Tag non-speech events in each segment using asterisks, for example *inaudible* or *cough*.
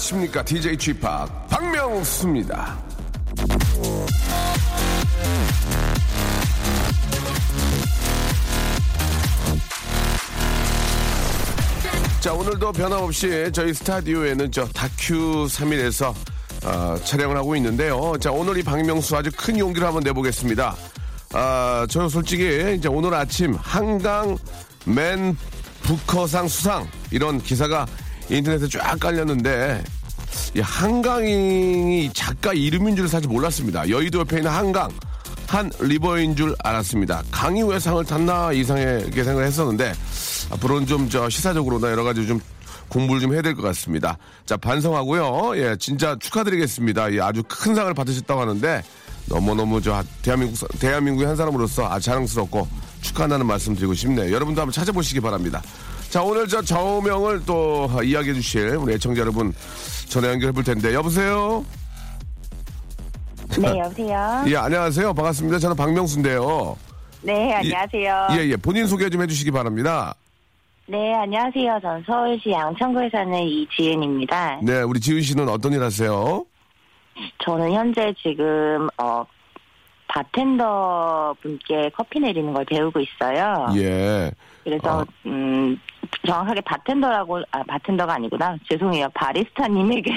안녕하십니까? DJ Chip 박명수입니다. 자 오늘도 변함없이 저희 스타디오에는 저 다큐 3일에서 촬영을 하고 있는데요. 자 오늘 이 박명수 아주 큰 용기를 한번 내보겠습니다. 아, 저 솔직히 이제 오늘 아침 한강 맨 부커상 수상 이런 기사가 인터넷에 쫙 깔렸는데 이 한강이 작가 이름인 줄 사실 몰랐습니다. 여의도 옆에 있는 한강 한 리버인 줄 알았습니다. 강이 왜 상을 탔나 이상하게 생각을 했었는데 앞으로는 좀 저 시사적으로나 여러 가지 좀 공부를 좀 해야 될 것 같습니다. 자 반성하고요. 예, 진짜 축하드리겠습니다. 예, 아주 큰 상을 받으셨다고 하는데 너무 너무 저 대한민국 사- 대한민국의 한 사람으로서 아주 자랑스럽고 축하한다는 말씀 드리고 싶네요. 여러분도 한번 찾아보시기 바랍니다. 자 오늘 저 좌우명을 또 이야기해 주실 우리 애청자 여러분 전화 연결해 볼 텐데 여보세요. 네, 여보세요? 예 안녕하세요 반갑습니다. 저는 박명수인데요. 네, 안녕하세요. 예, 예. 본인 소개 좀 해주시기 바랍니다. 네, 안녕하세요. 전 서울시 양천구에 사는 이지은입니다. 네, 우리 지은 씨는 어떤 일 하세요? 저는 현재 지금, 어, 바텐더 분께 커피 내리는 걸 배우고 있어요. 예. 그래서, 어. 음, 정확하게 바텐더라고, 아, 바텐더가 아니구나. 죄송해요. 바리스타님에게.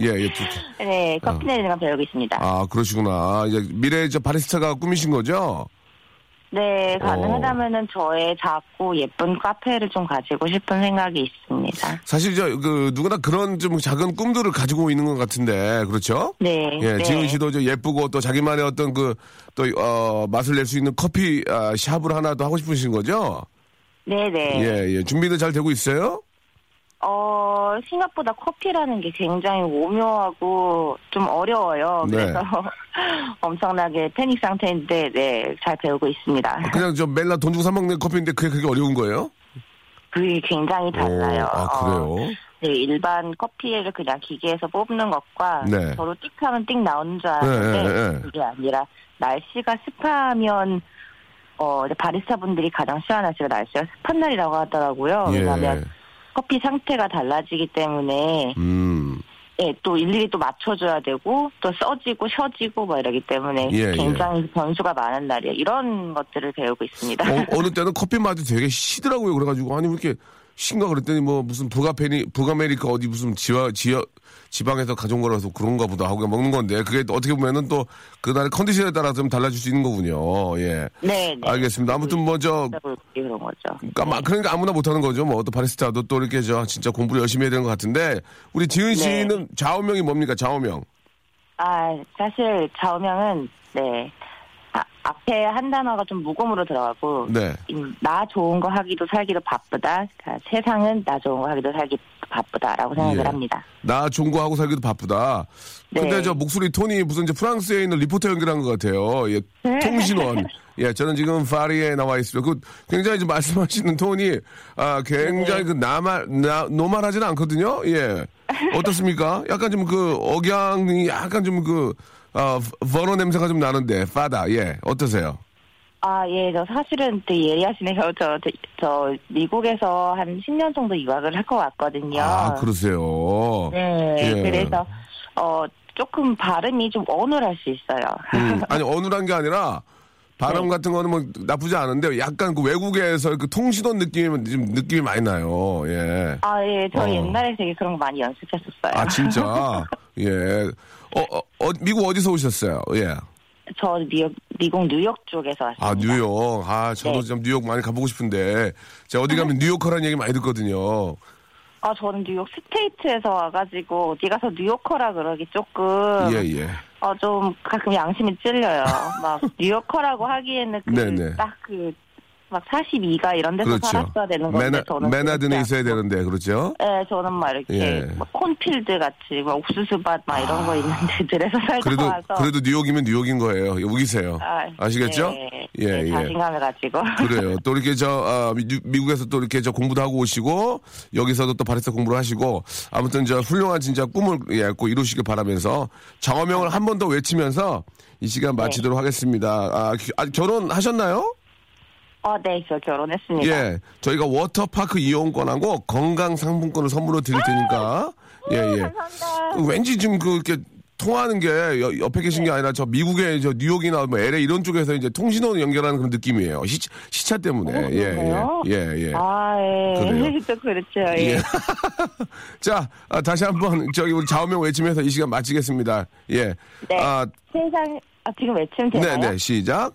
예, 예. 두- *laughs* 네, 커피 어. 내리는 걸 배우고 있습니다. 아, 그러시구나. 이제 미래 저 바리스타가 꿈이신 거죠? 네, 어. 가능하다면은 저의 작고 예쁜 카페를 좀 가지고 싶은 생각이 있습니다. 사실 저, 그, 누구나 그런 좀 작은 꿈들을 가지고 있는 것 같은데, 그렇죠? 네. 예, 네. 지은 씨도 저 예쁘고 또 자기만의 어떤 그, 또, 어, 맛을 낼 수 있는 커피, 아, 샵을 하나 더 하고 싶으신 거죠? 네네. 예, 예. 준비는 잘 되고 있어요? 어, 생각보다 커피라는 게 굉장히 오묘하고 좀 어려워요. 네. 그래서 *laughs* 엄청나게 패닉 상태인데, 네, 잘 배우고 있습니다. 그냥 저 맨날 돈 주고 사먹는 커피인데 그게 그게 어려운 거예요? 그게 굉장히 달라요. 오, 아, 어, 그래요? 네, 일반 커피를 그냥 기계에서 뽑는 것과 네. 저도 띡 하면 띡 나오는 줄 알았는데 네, 네, 네. 그게 아니라 날씨가 습하면 어, 이제 바리스타 분들이 가장 싫어하는 날씨가 날씨가 습한 날이라고 하더라고요. 예. 왜냐하면 커피 상태가 달라지기 때문에 음. 예, 또 일일이 또 맞춰줘야 되고 또 써지고 셔지고 뭐 이러기 때문에 예, 굉장히 변수가 많은 날이에요. 이런 것들을 배우고 있습니다. 어느 때는 커피 맛이 되게 시더라고요. 그래가지고 아니 왜 이렇게 신가 그랬더니 뭐 무슨 북아페니 북아메리카 어디 무슨 지와 지역 지방에서 가져온 거라서 그런가 보다 하고 먹는 건데 그게 또 어떻게 보면은 또 그날의 컨디션에 따라 좀 달라질 수 있는 거군요. 예. 네, 네. 알겠습니다. 아무튼 뭐저 그런 거죠. 그러니까, 그러니까 아무나 못하는 거죠. 뭐 또 바리스타도 또 이렇게 저 진짜 공부를 열심히 해야 되는 것 같은데 우리 지은 씨는 좌우명이 뭡니까? 좌우명. 아, 사실 좌우명은 네. 아, 앞에 한 단어가 좀 무음으로 들어가고 네. 음, 나 좋은 거 하기도 살기도 바쁘다. 그러니까 세상은 나 좋은 거 하기도 살기 바쁘다라고 생각을 예. 합니다. 나 종구하고 살기도 바쁘다. 근데 네. 저 목소리 톤이 무슨 이제 프랑스에 있는 리포터 연결한 것 같아요. 예, 통신원. *laughs* 예, 저는 지금 파리에 나와 있습니다. 그 굉장히 이제 말씀하시는 톤이 아 굉장히 그 나말 나 노말하지는 않거든요. 예, 어떻습니까? 약간 좀 그 억양이 약간 좀그 아, 버너 냄새가 좀 나는데 파다. 예, 어떠세요? 아, 예, 저 사실은 되게 예리하시네요. 저, 저, 저 미국에서 한 10년 정도 유학을 할것 같거든요. 아, 그러세요. 네, 예. 그래서 어 조금 발음이 좀 어눌할 수 있어요. 음, 아니 어눌한 게 아니라 네. 같은 거는 뭐 나쁘지 않은데 약간 그 외국에서 그 통신원 느낌이 좀 느낌이 많이 나요. 예. 아, 예, 저 어. 옛날에 되게 그런 거 많이 연습했었어요. 아 진짜. *laughs* 예. 어, 어, 어, 미국 어디서 오셨어요? 예. 저 뉴욕, 미국 뉴욕 쪽에서 왔습니다. 아, 뉴욕. 아, 저도 네. 좀 뉴욕 많이 가보고 싶은데. 제가 어디 가면 뉴요커라는 얘기 많이 듣거든요. 아, 저는 뉴욕 state에서 와가지고 어디 가서 뉴요커라 그러기 조금 예, 예. 어, 좀 가끔 양심이 찔려요. 막 뉴요커라고 하기에는 네네. 그 딱 그 막 42가 이런 데서 그렇죠. 살았어야 되는 건데 맨하, 저는 맨해튼에 있어야. 되는데, 그렇죠? 네, 저는 막 이렇게 예. 막 cornfield 같이 막 옥수수밭 막 이런 거 있는 데들에서 *laughs* 살다 그래도, 와서 그래도 뉴욕이면 뉴욕인 거예요. 우기세요. 아, 아시겠죠? 네, 예, 네, 예. 자신감을 가지고 *laughs* 그래요. 또 이렇게 저 아, 미, 미국에서 또 이렇게 저 공부도 하고 오시고 여기서도 또 바리스타 공부를 하시고 아무튼 저 훌륭한 진짜 꿈을 예, 꼭 이루시길 바라면서 장어명을 한 번 더 외치면서 이 시간 마치도록 하겠습니다. 아, 기- 아, 결혼하셨나요? 어, 네, 저 결혼했습니다. 예. 저희가 워터파크 이용권하고 건강 상품권을 선물로 드릴 테니까 예, 예. 감사합니다. 왠지 지금 그 이렇게 통화하는 게 여- 옆에 계신 게 아니라 저 미국의 저 뉴욕이나 뭐 LA 이런 쪽에서 이제 통신원 연결하는 그런 느낌이에요. 시, 시차 때문에. 어, 예? 예, 예, 예. 아, 예. 그래요. *laughs* 또 그렇죠. 예. 예. *laughs* 자, 아, 다시 한번 저기 우리 좌우명 외치면서 이 시간 마치겠습니다. 예. 네. 아, 세상, 아, 지금 외치면 네, 되나요? 네, 시작.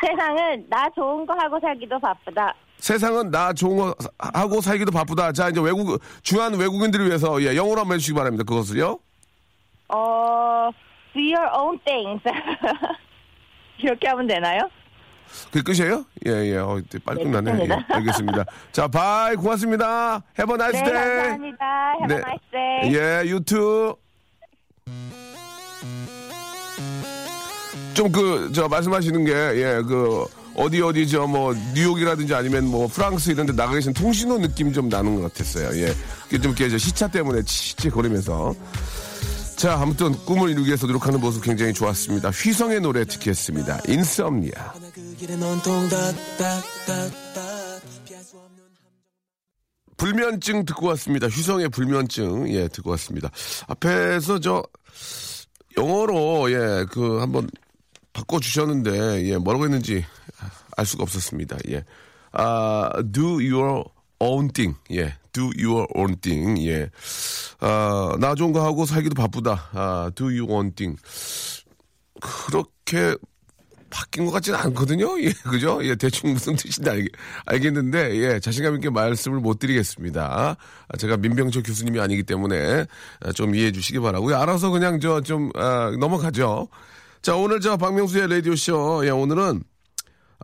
세상은 나 좋은 거 하고 살기도 바쁘다. 세상은 나 좋은 거 하고 살기도 바쁘다. 자, 이제 외국, 중요한 외국인들을 위해서, 예, 영어로 한번 해주시기 바랍니다. 그것을요. 어, do your own things. *laughs* 이렇게 하면 되나요? 그게 끝이에요? 예, 예. 어, 빨리 네, 끝나네. 예. 알겠습니다. 자, 바이. 고맙습니다. Have a nice 네, day. 감사합니다. Have a nice day. 예, 유튜. 좀 그, 저, 말씀하시는 게, 예, 그, 어디 어디 저 뭐 뉴욕이라든지 아니면 뭐 프랑스 이런 데 나가 계신 통신호 느낌이 좀 나는 것 같았어요. 예. 좀 이렇게 저 시차 때문에 치치 거리면서. 자, 아무튼 꿈을 이루기 위해서 노력하는 모습 굉장히 좋았습니다. 휘성의 노래 듣겠습니다. 인썸니아. 불면증 듣고 왔습니다. 휘성의 불면증, 예, 듣고 왔습니다. 앞에서 저, 영어로, 예, 그, 한번 바꿔주셨는데, 예, 뭐라고 했는지 알 수가 없었습니다. 예. 아, do your own thing. 예, do your own thing. 예. 아, 나 좋은 거 하고 살기도 바쁘다. 아, do your own thing. 그렇게 바뀐 것 같지는 않거든요. 예, 그죠? 예, 대충 무슨 뜻인지 알, 알겠는데, 예, 자신감 있게 말씀을 못 드리겠습니다. 아, 제가 민병철 교수님이 아니기 때문에 아, 좀 이해해 주시기 바라고요. 알아서 그냥 저 좀, 아, 넘어가죠. 자, 오늘 저 박명수의 라디오쇼, 예, 오늘은,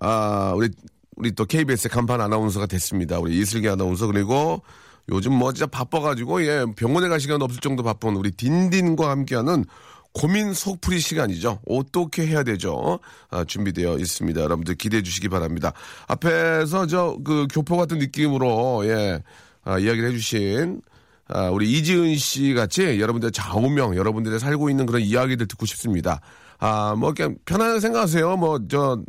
아, 우리, 우리 또 KBS의 간판 아나운서가 됐습니다. 우리 이슬기 아나운서, 그리고 요즘 뭐 진짜 바빠가지고, 예, 병원에 갈 시간 없을 정도 바쁜 우리 딘딘과 함께하는 고민 속풀이 시간이죠. 어떻게 해야 되죠? 아, 준비되어 있습니다. 여러분들 기대해 주시기 바랍니다. 앞에서 저 그 교포 같은 느낌으로 예 아, 이야기를 해주신 아, 우리 이지은 씨 같이 여러분들 좌우명 여러분들이 살고 있는 그런 이야기들 듣고 싶습니다. 아 뭐 그냥 편안하게 생각하세요. 뭐 저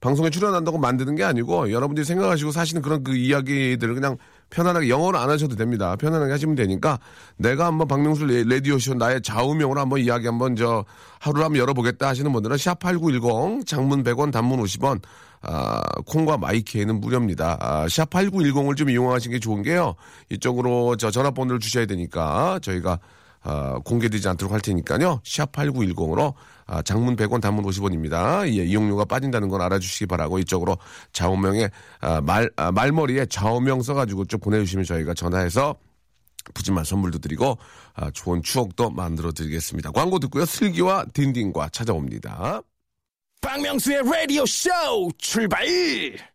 방송에 출연한다고 만드는 게 아니고 여러분들이 생각하시고 사시는 그런 그 이야기들을 그냥 편안하게 영어로 안 하셔도 됩니다. 편안하게 하시면 되니까 내가 한번 박명수 레- 라디오쇼 나의 좌우명으로 한번 이야기 한번 저 하루를 한번 열어보겠다 하시는 분들은 샵8910 장문 100원 단문 50원 아, 콩과 마이키에는 무료입니다. 아, 샵8910을 좀 이용하시는 게 좋은 게요. 이쪽으로 저 전화번호를 주셔야 되니까 저희가 아, 공개되지 않도록 할 테니까요. 샵8910으로 아, 장문 100원, 단문 50원입니다. 예, 이용료가 빠진다는 건 알아주시기 바라고 이쪽으로 좌우명에 아, 말 아, 말머리에 좌우명 써가지고 좀 보내주시면 저희가 전화해서 푸짐한 선물도 드리고 아, 좋은 추억도 만들어 드리겠습니다. 광고 듣고요. 슬기와 딘딘과 찾아옵니다. 박명수의 라디오 쇼 출발!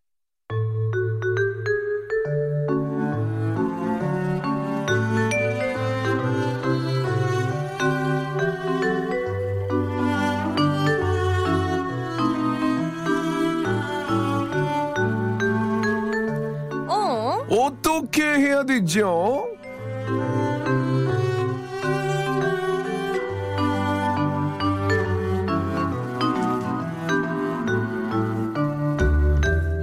어? 어떻게 해야 되죠?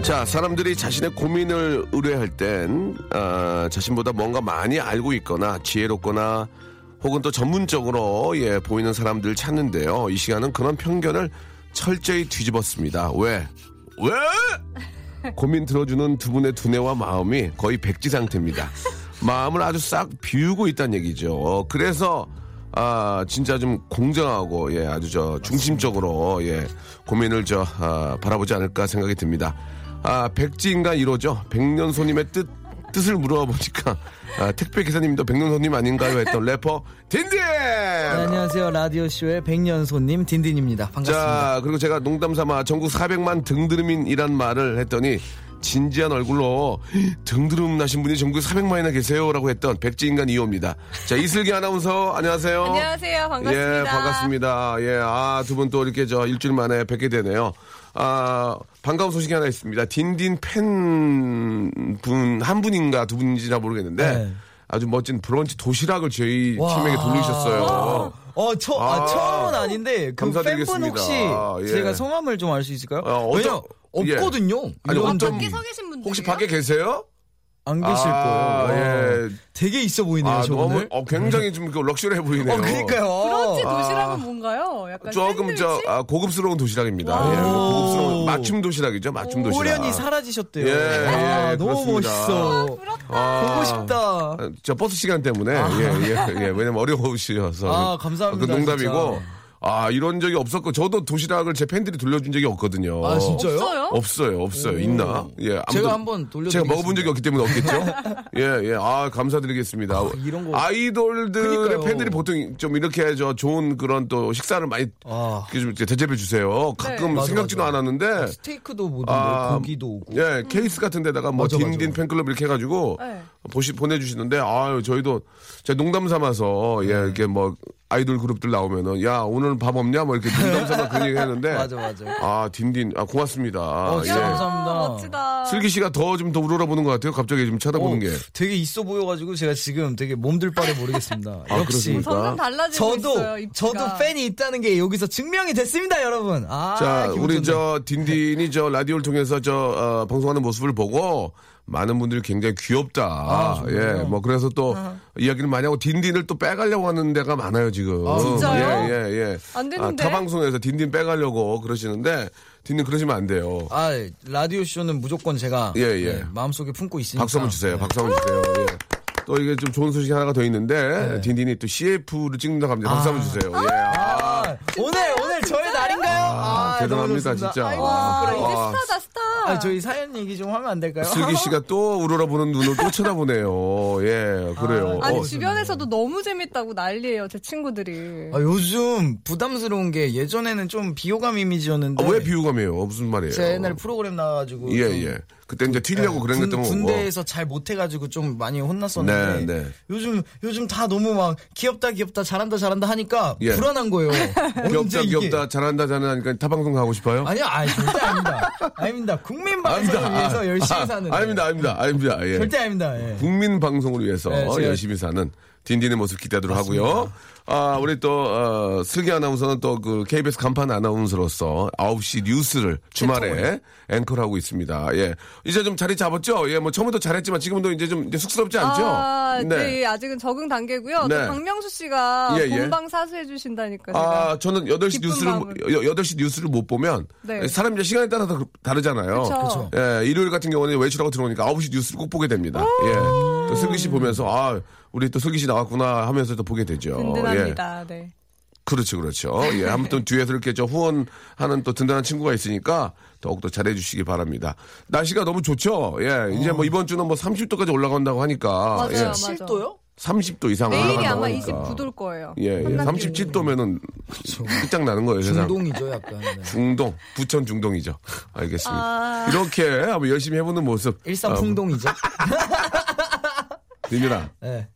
자, 사람들이 자신의 고민을 의뢰할 땐, 아, 자신보다 뭔가 많이 알고 있거나, 지혜롭거나, 혹은 또 전문적으로, 예, 보이는 사람들 찾는데요. 이 시간은 그런 편견을 철저히 뒤집었습니다. 왜? 왜? 고민 들어주는 두 분의 두뇌와 마음이 거의 백지 상태입니다. 마음을 아주 싹 비우고 있다는 얘기죠. 그래서 아, 진짜 좀 공정하고, 예, 아주 저, 중심적으로, 예, 고민을 저, 아, 바라보지 않을까 생각이 듭니다. 아, 백지인간 1호죠. 백년손님의 뜻, 뜻을 물어보니까, 아, 택배 기사님도 백년손님 아닌가요? 했던 래퍼, 딘딘! 네, 안녕하세요. 라디오 쇼의 백년손님 딘딘입니다. 반갑습니다. 자, 그리고 제가 농담 삼아 전국 400만 등드름인이란 말을 했더니, 진지한 얼굴로 등드름 나신 분이 전국에 400만이나 계세요라고 했던 백지인간 2호입니다. 자, 이슬기 아나운서 안녕하세요. 안녕하세요. 반갑습니다. 예, 반갑습니다. 예, 아, 두 분 또 이렇게 저 일주일 만에 뵙게 되네요. 아, 반가운 소식이 하나 있습니다. 딘딘 팬 분, 한 분인가 두 분인지나 모르겠는데, 네. 아주 멋진 브런치 도시락을 저희 와. 팀에게 돌리셨어요. 어, 처, 아, 아, 처음은 아닌데 그 팬분. 혹시 예. 제가 성함을 좀 알 수 있을까요? 어, 왜냐 어떤- 예. 없거든요. 아니, 이런 어떤- 분이. 밖에 서 계신 분들 혹시 밖에 계세요? 안 계실 아, 거예요. 예. 되게 있어 보이네요, 아. 너무, 어, 굉장히 좀그 럭셔리해 보이네요. 어, 그러니까요. 브런치 도시락은 뭔가요? 약간 조금 샌드위치? 저 아, 고급스러운 도시락입니다. 와. 예, 고급스러운 맞춤 도시락이죠. 맞춤 도시락. 호련이 사라지셨대요. 예, 아, 예, 너무. 멋있어. 아, 보고 싶다. 아, 저 버스 시간 때문에 예, 예, 예. 왜냐면 어려우셔서 아, 감사합니다, 그 농담이고 진짜. 아 이런 적이 없었고 저도 도시락을 제 팬들이 돌려준 적이 없거든요. 아, 진짜요? 없어요? 없어요, 없어요. 있나? 예, 아무튼 제가 한번 돌려드리겠습니다. 제가 먹어본 적이 없기 때문에 없겠죠. *laughs* 예, 예. 아, 감사드리겠습니다. 이런 거- 아이돌들의 그러니까요. 팬들이 보통 좀 이렇게 저 좋은 그런 또 식사를 많이 아. 이렇게 좀 대접해 주세요. 가끔 맞아, 생각지도 맞아. 않았는데 스테이크도 오던데 아, 고기도 오고. 예, 케이스 같은 데다가 뭐 맞아, 맞아. 딘딘 팬클럽 이렇게 해가지고 네. 보시, 보내주시는데, 아유, 저희도 제 농담 삼아서, 예, 이렇게 뭐 아이돌 그룹들 나오면은, 야, 오늘 밥 없냐? 뭐 이렇게 농담 삼아 그런 얘기 했는데, *laughs* 맞아, 맞아. 아, 딘딘, 아, 고맙습니다. 어, 예. 진짜 아, 감사합니다. 멋지다. 슬기 씨가 더 좀 더 우러러보는 것 같아요. 갑자기 좀 쳐다보는 어, 게. 되게 있어 보여가지고 제가 지금 되게 몸둘 바를 모르겠습니다. *laughs* 아, 역시 그렇습니까? 점점 달라지고 저도 있어요. 입지가. 저도 팬이 있다는 게 여기서 증명이 됐습니다, 여러분. 아, 자, 우리 좋네. 저 *laughs* 딘딘이 저 라디오를 통해서 저 어, 방송하는 모습을 보고 많은 분들이 굉장히 귀엽다. 아? 예, 뭐 그래서 또 이야기를 많이 하고 딘딘을 또 빼가려고 하는 데가 많아요 지금. 아, 진짜요? 예, 예, 예. 안 되는데? 타 방송에서 딘딘 빼가려고 그러시는데 딘딘 그러시면 안 돼요. 아, 라디오 쇼는 무조건 제가 예, 예. 네, 마음속에 품고 있으니까. 박수 한번 주세요. 네. 박수 한번 주세요. 예. 또 이게 좀 좋은 소식이 하나가 더 있는데 네. 딘딘이 또 CF를 찍는다고 합니다. 박수 한번 주세요. 예. 아, 아, 오늘 오늘 저의 날인가요? 아, 대단합니다. 진짜. 아이고, 와, 부끄러워. 이제 아. 스타다 스타. 아, 저희 사연 얘기 좀 하면 안 될까요? 슬기 씨가 또 우러러 보는 눈을 또 쳐다보네요. 예, 그래요. 아 니 어, 주변에서도 너무 재밌다고 난리예요 제 친구들이. 아, 요즘 부담스러운 게 예전에는 좀 비호감 이미지였는데 아, 왜 비호감이에요? 무슨 말이에요? 제 옛날 프로그램 나와가지고 예, 좀 예. 그때 이제 튀려고 그런 군, 것도 뭐. 군대에서 잘 못해가지고 좀 많이 혼났었는데 네, 네. 요즘 요즘 다 너무 막 귀엽다 귀엽다 잘한다 잘한다 하니까 예. 불안한 거예요. *laughs* 귀엽다, 귀엽다, 잘한다, 잘하니까 타방 송 가고 싶어요? 아니요, 아니 절대 아닙니다. 아닙니다. 국민 방송을 위해서 열심히 아, 사는. 아닙니다, 아닙니다, 아닙니다. 예. 절대 아닙니다. 예. 국민 방송을 위해서 네, 제가- 열심히 사는 딘딘의 모습 기대하도록 하고요. 아, 우리 또, 어, 슬기 아나운서는 또 그 KBS 간판 아나운서로서 9시 뉴스를 주말에 앵커를 하고 있습니다. 예. 이제 좀 자리 잡았죠? 예, 뭐 처음부터 잘했지만 지금도 이제 좀 이제 쑥스럽지 않죠? 아, 네. 아직은 적응 단계고요. 네. 또 박명수 씨가 예, 예. 본방 사수해 주신다니까 제가. 아, 저는 8시 기쁜 뉴스를. 여- 8시 뉴스를 못 보면 네. 사람이 시간에 따라 서 다르잖아요. 그쵸. 예, 일요일 같은 경우는 외출하고 들어오니까 9시 뉴스를 꼭 보게 됩니다. 예. 또 슬기 씨 보면서, 아, 우리 또 슬기 씨 나왔구나 하면서 또 보게 되죠. 예. 든든합니다. 네. 그렇죠, 그렇죠. 예, 아무튼 뒤에서 이렇게 저 후원하는 또 든든한 친구가 있으니까 더욱더 잘해주시기 바랍니다. 날씨가 너무 좋죠? 예, 이제 뭐 이번 주는 뭐 30도까지 올라간다고 하니까. 맞아요, 예, 맞아요. 7도요? 30도 이상 내일이 올라간다고 아마 하니까. 29도일 거예요. 예, 예. 한낮 37도면은 끝장나는 거예요, 세상. 중동이죠, 약간. 네. 중동, 부천 중동이죠. 알겠습니다. 아. 이렇게 한번 열심히 해보는 모습. 일산 풍동이죠. 민준아, *laughs* 네.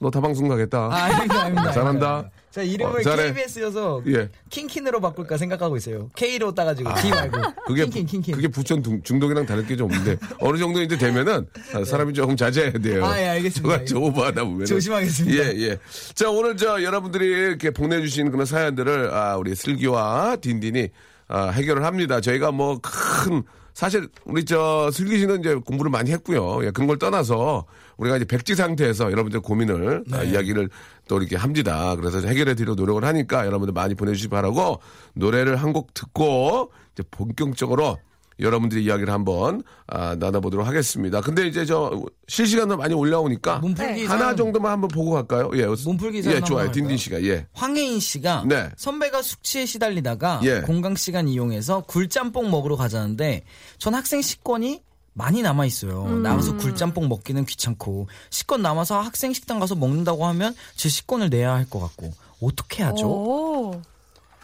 너 다방송 가겠다. 아, 아닙니다, 아닙니다. 잘한다. 자, 이름을 어, 잘해. KBS여서 예. 킹킨으로 바꿀까 생각하고 있어요. K로 따가지고 D 말고. 그게 킹킨, 킹킨. 그게 부천 중- 중동이랑 다를 게 좀 없는데 *laughs* 어느 정도 이제 되면은 아, 사람이 조금 자제해야 돼요. 아, 예, 알겠습니다. 저가 오버하다 보면 조심하겠습니다. 예, 예. 자 오늘 저 여러분들이 이렇게 보내주신 그런 사연들을 아, 우리 슬기와 딘딘이 아, 해결을 합니다. 저희가 뭐 큰 사실 우리 저 슬기 씨는 이제 공부를 많이 했고요. 예, 그런 걸 떠나서 우리가 이제 백지 상태에서 여러분들 고민을 아, 이야기를 또 이렇게 합니다. 그래서 해결해 드리려 노력을 하니까 여러분들 많이 보내주시기 바라고 노래를 한 곡 듣고 이제 본격적으로 여러분들의 이야기를 한번 아, 나눠보도록 하겠습니다. 근데 이제 저 실시간으로 많이 올라오니까 몸풀기 하나. 정도만 한번 보고 갈까요? 예, 몸풀기 예, 좋아요. 딘딘? 씨가 예. 황혜인 씨가 네. 선배가 숙취에 시달리다가 예. 공강 시간 이용해서 굴짬뽕 먹으러 가자는데 전 학생 식권이 많이 남아 있어요. 나가서 굴짬뽕 먹기는 귀찮고 식권 남아서 학생 식당 가서 먹는다고 하면 제 식권을 내야 할 것 같고 어떻게 하죠? 오.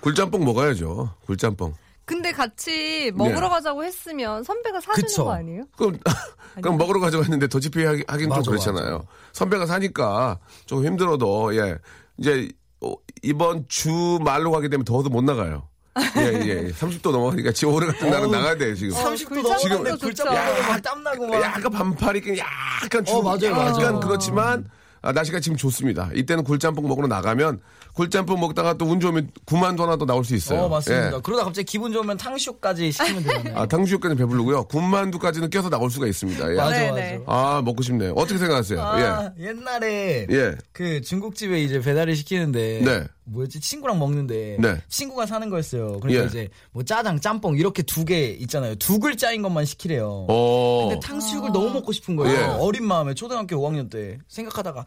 굴짬뽕 먹어야죠. 굴짬뽕. 근데 같이 먹으러 네. 가자고 했으면 선배가 사주는 그쵸. 거 아니에요? 그럼 *laughs* 그럼 먹으러 가자고 했는데 더치페이 하기, 하긴 맞아, 좀 그렇잖아요. 맞아. 선배가 사니까 좀 힘들어도 예 이제 어, 이번 주 말로 가게 되면 더워서 못 나가요. 예, 예. 30도 넘어가니까 지금 오래 같은 날은 나가야 돼요, 지금. 30도 굴짬뽕도 넘었는데 좋죠. 굴짬뽕 먹으면 막 땀나고 막 약간 반팔이 그냥 약간 주, 어, 맞아요, 약간 맞아요. 그렇지만 아, 날씨가 지금 좋습니다. 이때는 굴짬뽕 먹으러 나가면 굴짬뽕 먹다가 또 운 좋으면 9만 도 하나 또 나올 수 있어요. 어, 맞습니다. 예. 그러다 갑자기 기분 좋으면 탕수육까지 시키면 되잖아요. 아, 탕수육까지 배부르고요. 9만두까지는 껴서 나올 수가 있습니다. 예. 맞아, 네, 맞아. 네. 아, 먹고 싶네요. 어떻게 생각하세요? 아, 옛날에 예. 예. 그 중국집에 이제 배달을 시키는데 네. 뭐였지 친구랑 먹는데 네. 친구가 사는 거였어요. 그러니까 예. 이제 뭐 짜장, 짬뽕 이렇게 두 개 있잖아요. 두 글자인 것만 시키래요. 어. 근데 탕수육을 너무 먹고 싶은 거예요. 예. 어린 마음에 초등학교 5학년 때 생각하다가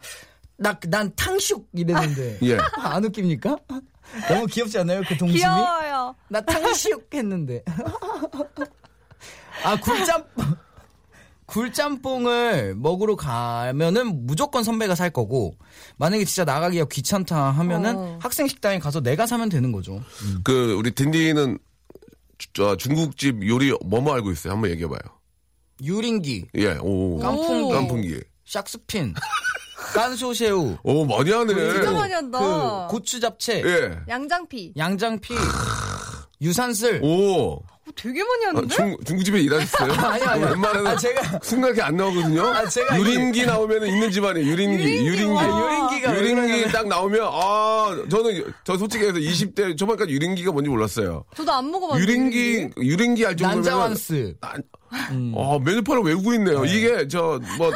나 난 탕수육 이랬는데 예. *laughs* 안 웃깁니까? *laughs* 너무 귀엽지 않나요? 그 동심이? 귀여워요. 나 탕수육 했는데. *laughs* 아, 굴짬, 굴짬뽕을 먹으러 가면은 무조건 선배가 살 거고, 만약에 진짜 나가기가 귀찮다 하면은 어. 학생 식당에 가서 내가 사면 되는 거죠. 그 우리 딘딘은 주- 저 중국집 요리 뭐뭐 알고 있어요? 한번 얘기해 봐요. 유린기, 예. 오. 깐풍기, 깐풍기. 샥스핀, 깐소새우, *laughs* 오, 많이 하네. 진짜 많이 한다. 그 고추 잡채, 예. 양장피. 양장피, 유산슬. 오. 어, 되게 많이 아, 하는데? 중, 중국집에 일하셨어요? *laughs* 아니요, 아니요. 웬만하면 아, 제가- 생각이 안 나오거든요. 아, 제가 유린기 나오면 있는 집안이에요. 유린기. 유린기, 유린기. 와. 유린기가 왜 유린기 딱 나오면 아 저는 저 솔직히 해서 20대 초반까지 유린기가 뭔지 몰랐어요. 저도 안 먹어봤는데. 유린기 유린기 할 정도면 난자완스. 어, 메뉴판을 외우고 있네요. 이게 저 뭐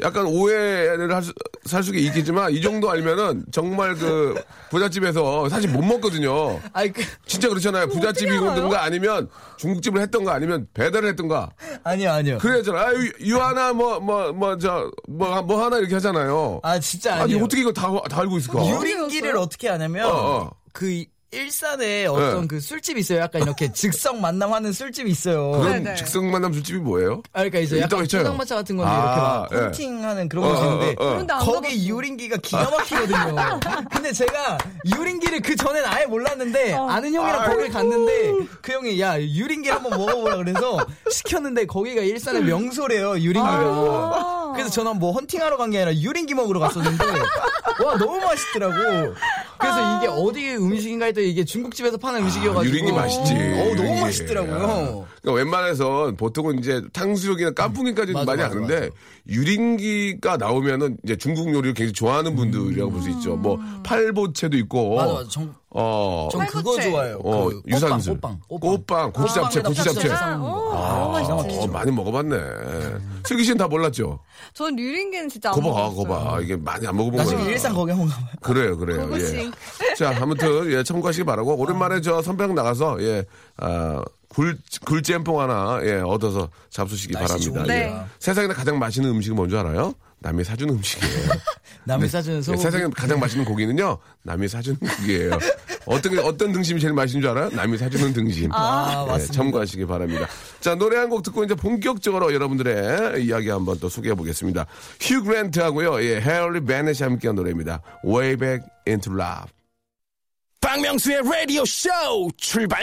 약간 오해를 할 수, 살 수가 있겠지만 이 정도 알면은 정말 그 부잣집에서 사실 못 먹거든요. 아이, 그, 진짜 그렇잖아요. 부잣집이든가 아니면 중국집을 했던가 아니면 배달을 했던가. 아니요, 아니요. 그래야잖아. 아, 유, 유 하나 뭐 뭐 뭐 저 뭐 뭐 하나 이렇게 하잖아요. 아, 진짜 아니 아니에요. 어떻게 이거 다, 다 알고 있을까? 유린기를 어떻게 하냐면 어, 어. 그 일산에 어떤 네. 그 술집이 있어요. 약간 이렇게 *laughs* 즉석 만남하는 술집이 있어요. 그런 네네. 즉석 만남 술집이 뭐예요? 아, 그러니까 이제 약간. 포장마차 같은 건데 아, 이렇게 막 예. 헌팅하는 그런 어, 곳인데 어, 어, 어. 안 거기. 유린기가 기가 막히거든요. *laughs* 근데 제가 유린기를 그 전엔 아예 몰랐는데 아는 형이랑 거길 갔는데 그 형이 야 유린기 한번 먹어보라 그래서 시켰는데 거기가 일산의 명소래요 유린기가. 그래서 저는 뭐 헌팅하러 간 게 아니라 유린기 먹으러 갔었는데 *laughs* 와 너무 맛있더라고. 그래서 이게 어디 음식인가 했더니 이게 중국집에서 파는 음식이어가지고 유린기 맛있지. 어 너무 유린기. 맛있더라고요. 그러니까 웬만해서 보통은 이제 탕수육이나 깐풍기까지는 맞아, 많이 맞아, 아는데 유린기가 나오면은 이제 중국 요리를 굉장히 좋아하는 분들이라고 볼 수 있죠. 뭐 팔보채도 있고. 맞아 맞아. 정, 어. 전 그거. 좋아해요. 어, 그 유산슬. 꽃빵, 꽃빵, 꽃빵, 고추잡채, 고추잡채. 아, 어. 많이 먹어봤네. 슬기 씨는 다 몰랐죠? 전 류린기는 진짜 안 거봐, 먹었어요. 거봐. 이게 많이 안 먹어본 나중에 거예요. 일산 거기 한번 가봐요. 그래요, 그래요. 예. 자, 아무튼 예, 참고하시기 바라고 오랜만에 저 선배랑 나가서 예, 아, 굴 굴짬뽕 하나 예, 얻어서 잡수시기 바랍니다. 예. 네. 세상에 가장 맛있는 음식은 뭔지 알아요? 남이 사주는 음식이에요. 남의 사주는 예, 소고기. 세상에 가장 맛있는 고기는요, 남이 사주는 고기예요. 어떤 게- 어떤 등심이 제일 맛있는 줄 알아요? 남이 사주는 등심. 아, 예, 맞습니다. 참고하시기 바랍니다. 자, 노래 한 곡 듣고 이제 본격적으로 여러분들의 이야기 한번 또 소개해 보겠습니다. 휴 그랜트하고요, 예, 헤어리 베넷이 함께한 노래입니다. Way Back into Love. 박명수의 라디오 쇼 출발!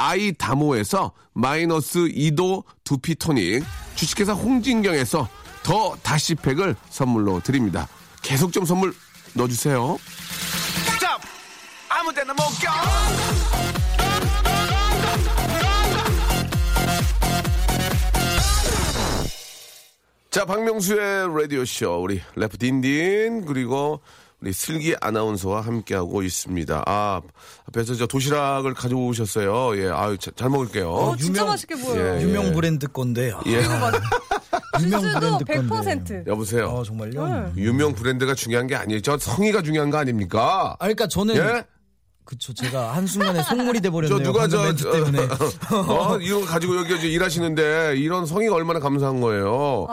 아이다모에서 마이너스 2도 두피 토닉, 주식회사 홍진경에서 더 다시팩을 선물로 드립니다. 계속 좀 선물 넣어주세요. 스탑! 아무 데나 못 껴! 자, 박명수의 라디오 쇼, 우리 래퍼 딘딘, 그리고 우리 슬기 아나운서와 함께하고 있습니다. 아, 앞에서 저 도시락을 가져오셨어요. 예, 아유, 자- 잘 먹을게요. 어, 진짜 유명- 맛있게 보여요. 예. 유명 브랜드 건데. 아, 예. *laughs* 유명 치즈도 브랜드 건데. 100%. 여보세요. 아, 정말요? 유명 브랜드가 중요한 게 아니에요. 저 성의가 중요한 거 아닙니까? 아, 그러니까 저는 예? 그쵸 제가 한 순간에 속물이 돼 버렸네요. 저 누가 저, 저 때문에. *laughs* 어, 이거 가지고 여기 일하시는데 이런 성의가 얼마나 감사한 거예요.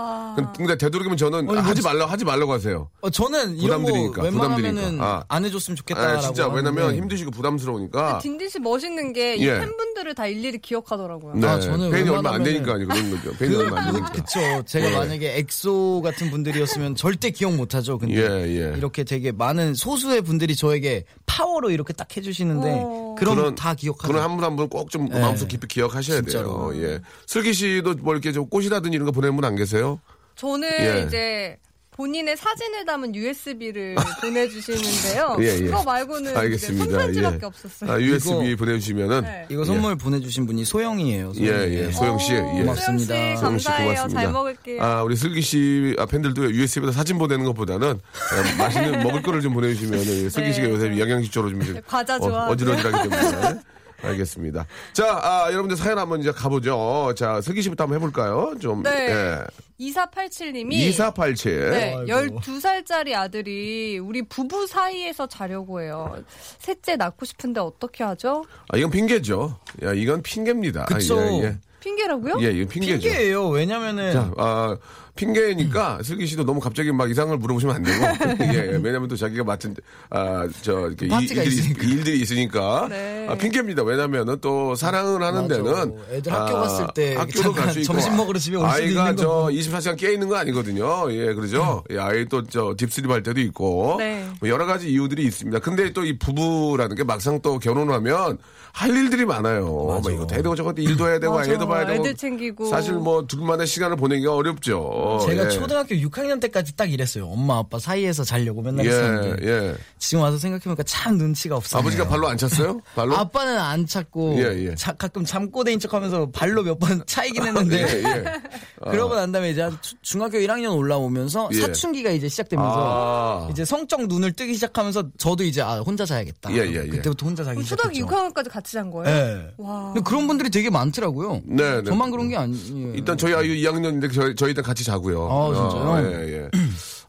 근데 되도록이면 저는 아니, 하지 뭐- 말라 하지 말라고 하세요. 어, 저는 이런 거 부담드리니까, 웬만하면은 부담드리니까. 아. 안 해줬으면 좋겠다라고. 아, 진짜 하는데. 왜냐면 힘드시고 부담스러우니까. 딘딘 씨 멋있는 게 예. 팬분들을 다 일일이 기억하더라고요. 네, 아, 저는 팬이 얼마 안 되니까 그런 거죠. 팬이 그, 얼마 안 그, 되니까. 그쵸. 제가 예. 만약에 엑소 같은 분들이었으면 절대 기억 못하죠. 근데 예, 예. 이렇게 되게 많은 소수의 분들이 저에게 파워로 이렇게 딱 해주 시는데 어. 그럼 다 기억하죠. 그런 한 분 한 분 꼭좀 예. 마음속 깊이 기억하셔야 진짜로. 돼요. 예. 슬기 씨도 뭐 이렇게 좀 꽃이라든지 이런 거 보내는 분안 계세요? 저는 예. 이제 본인의 사진을 담은 USB를 *laughs* 보내주시는데요. 예, 예. 그거 말고는 알겠습니다. 손편지밖에 예. 없었어요. 아, USB 이거- 보내주시면은 네. 이거 선물 보내주신 분이 소영이에요. 소영이. 예, 예. 소영 씨, 예. 고맙습니다. 소영 씨 소영 씨 감사해요. 고맙습니다. 잘 먹을게요. 아, 우리 슬기 씨 아, 팬들도 USB에다 사진 보내는 것보다는 예, 맛있는 먹을 거를 좀 보내주시면 슬기 네. 씨가 요새 영양식적으로 좀 과자 좋아하고요. 어, 어지러지하기 때문에. 알겠습니다. 자, 아, 여러분들 사연 한번 이제 가보죠. 자, 슬기 씨부터 한번 해볼까요? 좀. 네. 예. 2487님이 2487. 네, 아이고. 12살짜리 아들이 우리 부부 사이에서 자려고 해요. 셋째 낳고 싶은데 어떻게 하죠? 아, 이건 핑계죠. 야, 이건 핑계입니다. 그쵸. 예, 예. 핑계라고요? 예, 이건 핑계죠. 핑계예요. 왜냐면은 자, 아, 핑계니까 슬기 씨도 너무 갑자기 막 이상을 물어보시면 안 되고. *laughs* 예, 예. 왜냐면 또 자기가 맡은, 아, 저, 이렇게 일- 파트가 일들이, 있으니까. 일들이 있으니까. 네. 아, 핑계입니다. 왜냐면은 또 사랑을 하는 맞아. 데는. 애들 학교 갔을 때 학교도 갈 수 있고. 점심 먹으러 집에 올 수도 아이가 저 거고. 24시간 깨 있는 거 아니거든요. 예, 그러죠. 예, 아이 또 저 딥슬립 할 때도 있고. 네. 뭐 여러 가지 이유들이 있습니다. 근데 또 이 부부라는 게 막상 또 결혼하면 할 일들이 많아요. 뭐 이거 해야 되고 저거 일도 해야 되고 맞아. 애도 봐야 되고. 애들 챙기고. 사실 뭐 둘만의 시간을 보내기가 어렵죠. 제가 예. 초등학교 6학년 때까지 딱 이랬어요. 엄마 아빠 사이에서 자려고 맨날 예, 했었는데 예. 지금 와서 생각해보니까 참 눈치가 없어요. 아버지가 발로 안 찼어요? 발로? 아빠는 안 찾고 예, 예. 자- 가끔 잠꼬 대인 척하면서 발로 몇 번 *laughs* 차이긴 했는데 예, 예. *laughs* 그러고 난 다음에 이제 중학교 1학년 올라오면서 예. 사춘기가 이제 시작되면서 아. 이제 성적 눈을 뜨기 시작하면서 저도 이제 아 혼자 자야겠다. 예, 예, 예. 그때부터 혼자 자기 그럼 초등학교 시작했죠. 6학년까지 같이 잔 거예요? 예. 와. 근데 그런 분들이 되게 많더라고요. 네, 네. 저만 그런 게 아니에요. 일단 저희 아이 2학년인데 저희, 저희 일단 같이 자고요. 아, 진짜요? 어, 예, 예.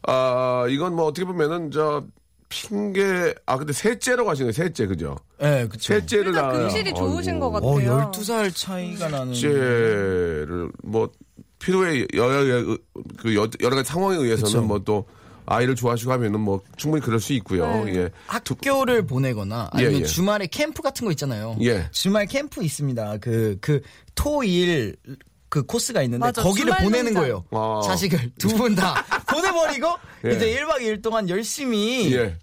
아, 이건 뭐 어떻게 보면은 저 핑계, 아, 근데 셋째라고 하시네요. 셋째, 그죠? 예, 그쵸. 셋째를 일단 낳아요. 금실이 좋으신 것 어, 같아요. 12살 차이가 나는. 셋째를 뭐 필요에 여러, 그 여- 여러 가지 상황에 의해서는 그쵸. 뭐또 아이를 좋아하시고 하면은 뭐 충분히 그럴 수 있고요. 네. 예. 학교를 보내거나 아니면 예, 예. 주말에 캠프 같은 거 있잖아요. 예. 주말 캠프 있습니다. 그, 그, 토일 그 코스가 있는데 맞아, 거기를 보내는 농장. 거예요. 아. 자식을 두 분 다 *laughs* 보내버리고 예. 이제 1박 2일 동안 열심히 예.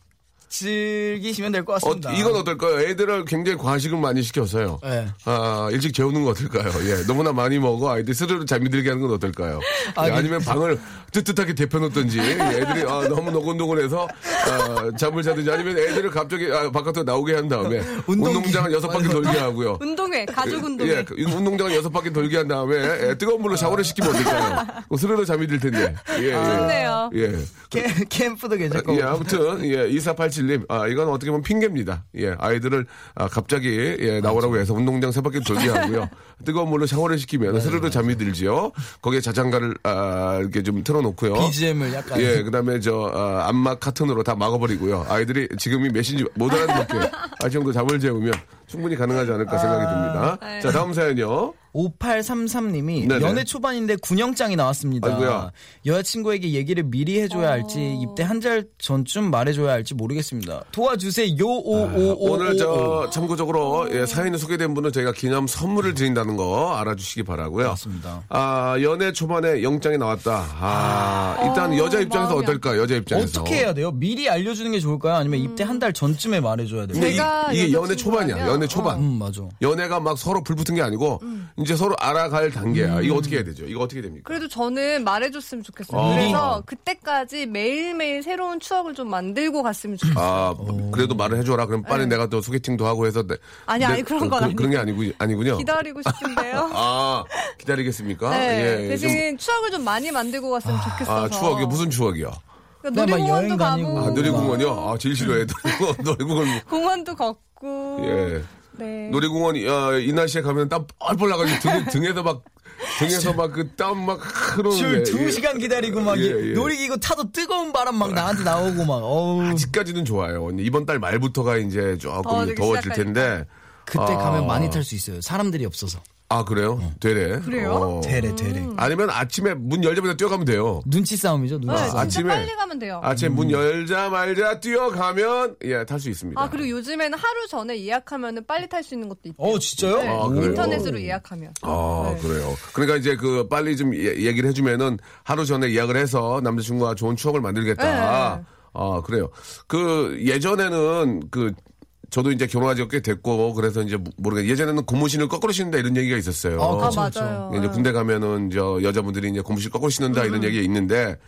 즐기시면 될것 어, 같습니다. 이건 어떨까요? 애들을 굉장히 과식을 많이 시켜서요. 예. 아, 일찍 재우는 건 어떨까요? 예, 너무나 많이 먹어 아이들 스스로 잠이 들게 하는 건 어떨까요? 아, 예, 그- 아니면 방을 뜨뜻하게 데펴놓든지 애들이 아, 너무 노곤노곤해서 아, 잠을 자든지 아니면 애들을 갑자기 아, 바깥으로 나오게 한 다음에 *laughs* 운동기. 운동장을 여섯 바퀴 돌게 하고요. *laughs* 운동회, 가족 운동회. 예, 그 운동장을 여섯 바퀴 돌게 한 다음에 예, 뜨거운 물로 샤워를 시키면 어떨까요? 스스로 잠이 들 텐데. 예, 예. 좋네요. 예. 캠, 캠프도 괜찮고. 예, 아무튼, 예, 2487 님, 아, 이건 어떻게 보면 핑계입니다. 예, 아이들을, 아, 갑자기, 예, 나오라고 해서 운동장 세 바퀴 돌게 하고요. *laughs* 뜨거운 물로 샤워를 시키면 스르르 잠이 들지요. 거기에 자장가를, 아, 이렇게 좀 틀어놓고요. BGM을 약간. 예, 그 다음에 저, 아, 암막 카튼으로 다 막아버리고요. 아이들이 지금이 몇인지 못 알아듣게 할 정도 잠을 재우면 충분히 가능하지 않을까 생각이 듭니다. 네. 자, 다음 사연이요. 5833님이 네네. 연애 초반인데 군영장이 나왔습니다. 아이고야. 여자친구에게 얘기를 미리 해줘야 할지 입대 한 달 전쯤 말해줘야 할지 모르겠습니다. 도와주세요. 오오오 오늘 저 참고적으로 예, 사연이 소개된 분은 저희가 기념 선물을 드린다는 거 알아주시기 바라고요. 맞습니다. 아 연애 초반에 영장이 나왔다. 아 일단 여자 입장에서 마음이 어떨까? 여자 입장에서 어떻게 해야 돼요? 미리 알려주는 게 좋을까요? 아니면 입대 한 달 전쯤에 말해줘야 돼요? 이, 게 연애 초반이야. 연애 초반. 음 맞아. 연애가 막 서로 불붙은 게 아니고 이제 서로 알아갈 단계야. 이거 어떻게 해야 되죠? 이거 어떻게 됩니까? 그래도 저는 말해줬으면 좋겠어요. 아. 그래서 그때까지 매일매일 새로운 추억을 좀 만들고 갔으면 좋겠어요. 아 그래도 말을 해줘라. 그럼 빨리 내가 또 소개팅도 하고 해서 내- 네. 아니, 아니, 그런 건 그, 그런 게 아니고 아니군요. 기다리고 싶은데요. *laughs* 아 기다리겠습니까? 네, 예, 대신 추억을 좀 많이 만들고 갔으면 좀, 좋겠어서. 아 추억이 무슨 추억이요? 그러니까 네, 막 놀이공원도. 가고, 아 놀이공원이요? 아 제일 싫어해 놀이공원. 놀이공원. *laughs* 공원도 걷고. 예. 네. 놀이공원 어, 이 날씨에 가면 땀 뻘뻘 나가지고 등, *laughs* 등에서 막 등에서 막 그 땀 막 흐르는데 줄두 예. 시간 기다리고 막 예, 이- 예. 놀이기구 타도 뜨거운 바람 막 나한테 나오고 막 어우 아직까지는 좋아요. 이번 달 말부터가 이제 조금 더워지기 더워질 시작하니까. 텐데. 그때 아. 가면 많이 탈 수 있어요. 사람들이 없어서. 아 그래요? 되래. 그래요? 어. 되래 되래. 아니면 아침에 문 열자마자 뛰어가면 돼요. 눈치 싸움이죠. 눈치 네, 싸움. 진짜 아침에- 빨리 가면 돼요. 아침에 문 열자마자 뛰어가면 예 탈 수 있습니다. 아, 그리고 요즘에는 하루 전에 예약하면은 빨리 탈 수 있는 것도 있대요. 어 진짜요? 네, 아, 그래요? 인터넷으로 예약하면. 아, 네. 그래요. 그러니까 이제 그 빨리 좀 예- 얘기를 해주면은 하루 전에 예약을 해서 남자친구와 좋은 추억을 만들겠다. 네. 아, 그래요. 그 예전에는 그 저도 이제 결혼한 지가 꽤 됐고 그래서 이제 모르겠 예전에는 고무신을 거꾸로 신는다 이런 얘기가 있었어요. 아, 그쵸. 맞아요. 이제 군대 가면은 저 여자분들이 이제 고무신 거꾸로 신는다 음. 이런 얘기가 있는데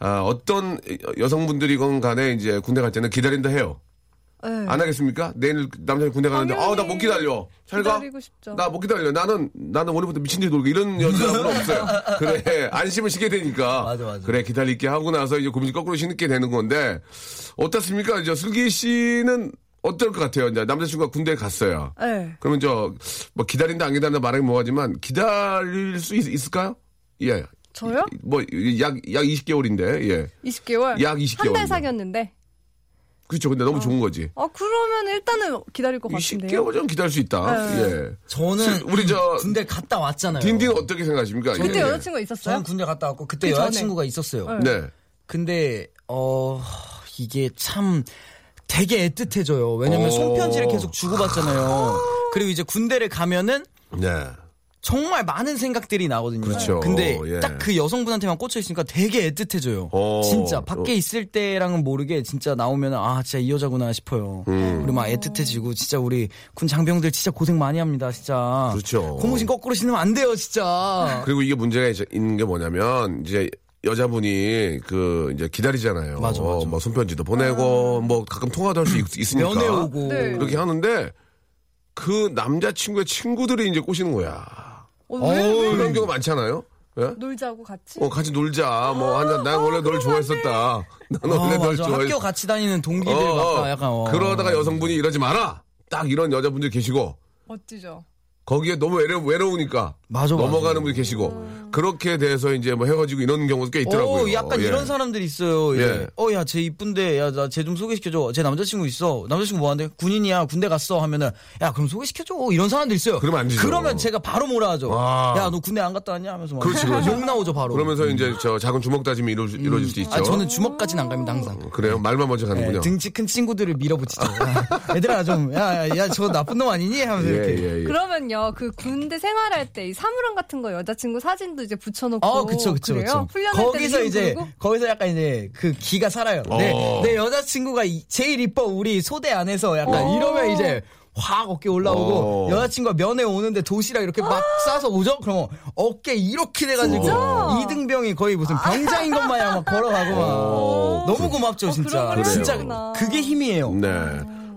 아, 어떤 여성분들이건 간에 이제 군대 갈 때는 기다린다 해요. 네. 안 하겠습니까? 내일 남자이 군대 가는데 아나못 기다려. 잘 가. 기다리고 싶죠. 나못 기다려. 나는 나는 오늘부터 미친 듯이 놀고 이런 여자분은 없어요. *laughs* 그래 안심을 시게 되니까. 맞아, 맞아. 그래 기다릴게 하고 나서 이제 고민이 거꾸로 신게 되는 건데 어떻습니까? 이제 슬기 씨는 어떨 것 같아요? 이제 남자친구가 군대에 갔어요. 네. 그러면 저 뭐 기다린다 안 기다린다 말하기 뭐하지만 기다릴 수 있, 있을까요? 예. 저요? 뭐 약 약 20개월인데 예. 20개월? 약 20개월. 한 달 사귀었는데. 그렇죠. 근데 너무 좋은 거지. 어, 그러면 일단은 기다릴 것 같은데요. 20개월 좀 기다릴 수 있다. 네. 예. 저는 우리 저 군대 갔다 왔잖아요. 딘딘 어떻게 생각하십니까? 그때 예. 여자친구가 있었어요? 저는 군대 갔다 왔고 그때 그. 여자친구가 있었어요. 네. 근데 어 이게 참 되게 애틋해져요. 왜냐면 오. 손편지를 계속 주고받잖아요. 그리고 이제 군대를 가면은 네. 정말 많은 생각들이 나거든요. 그렇죠. 근데 예. 딱그 여성분한테만 꽂혀 있으니까 되게 애틋해져요. 어. 진짜 밖에 있을 때랑은 모르게 진짜 나오면 아 진짜 이 여자구나 싶어요. 음. 그리고 막 애틋해지고 진짜 우리 군 장병들 진짜 고생 많이 합니다. 진짜. 그렇죠. 고무신 거꾸로 신으면 안 돼요, 진짜. 그리고 이게 문제가 있는 게 뭐냐면 이제 여자분이 그 이제 기다리잖아요. 맞아, 맞아. 뭐 손편지도 보내고 뭐 가끔 통화도 할 수 있으니까. 면회 오고. 네. 그렇게 하는데 그 남자친구의 친구들이 이제 꼬시는 거야. 어, 왜, 왜 그런 경우 많잖아요. 예? 놀자고 같이? 어, 같이 놀자. 뭐, 한잔, 난 원래 널 좋아했었다. *laughs* 난 원래 아, 널. 좋아했 학교 같이 다니는 동기들 어, 어. 막 약간 어. 그러다가 여성분이 이러지 마라! 딱 이런 여자분들이 계시고, 멋지죠. 거기에 너무 외로, 외로우니까. 맞아. 넘어가는 분이 계시고, 그렇게 돼서 이제 뭐 헤어지고 이런 경우도 꽤 있더라고요. 어, 약간 예. 이런 사람들이 있어요. 예. 예. 어, 야, 쟤 이쁜데, 야, 나 쟤 좀 소개시켜줘. 쟤 남자친구 있어. 남자친구 뭐하는데? 군인이야. 군대 갔어. 하면은, 야, 그럼 소개시켜줘. 이런 사람들 있어요. 그러면 안 되죠. 그러면 제가 바로 뭐라 하죠. 와. 야, 너 군대 안 갔다 왔냐? 하면서 막. 그렇지, 그렇지. 욕 나오죠, 바로. 그러면서 이제 저 작은 주먹 다짐이 이루, 이루어질 수 있죠. 아, 저는 주먹까지는 안 갑니다, 항상. 그래요? 말만 먼저 예, 가는군요. 등치 큰 친구들을 밀어붙이죠. 야, 얘들아, 좀, 야, 야, 야, 저 나쁜 놈 아니니? 하면서 예, 이렇게. 예, 예. 그러면 요, 그 군대 생활할 때 이 사물함 같은 거 여자친구 사진도 이제 붙여놓고. 어, 그쵸, 그쵸, 그래요? 그쵸. 훈련할 거기서 이제, 부르고? 거기서 약간 이제 그 기가 살아요. 내, 어. 내 여자친구가 이- 제일 이뻐, 우리 소대 안에서 약간 어. 이러면 이제 확 어깨 올라오고 어. 여자친구가 면회 오는데 도시락 이렇게 막 싸서 오죠? 그럼 어깨 이렇게 돼가지고 이등병이 거의 무슨 병장인 것 마냥 막 걸어가고 막 너무 고맙죠, 진짜. 그런 걸 진짜. 그게 힘이에요. 네.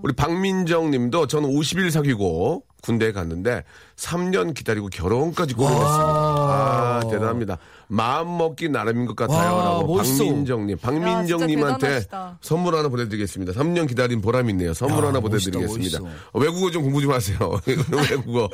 우리 박민정 님도 저는 50일 사귀고 군대에 갔는데 3년 기다리고 결혼까지 고민했습니다. 아, 대단합니다. 마음 먹기 나름인 것 같아요. 와, 라고 멋있어. 박민정 님. 박민정 진짜 님한테 대단하시다. 선물 하나 보내드리겠습니다. 3년 기다린 보람 있네요. 선물 야, 하나 멋있다, 보내드리겠습니다. 멋있어. 어, 외국어 좀 공부 좀 하세요. *laughs* 외국어.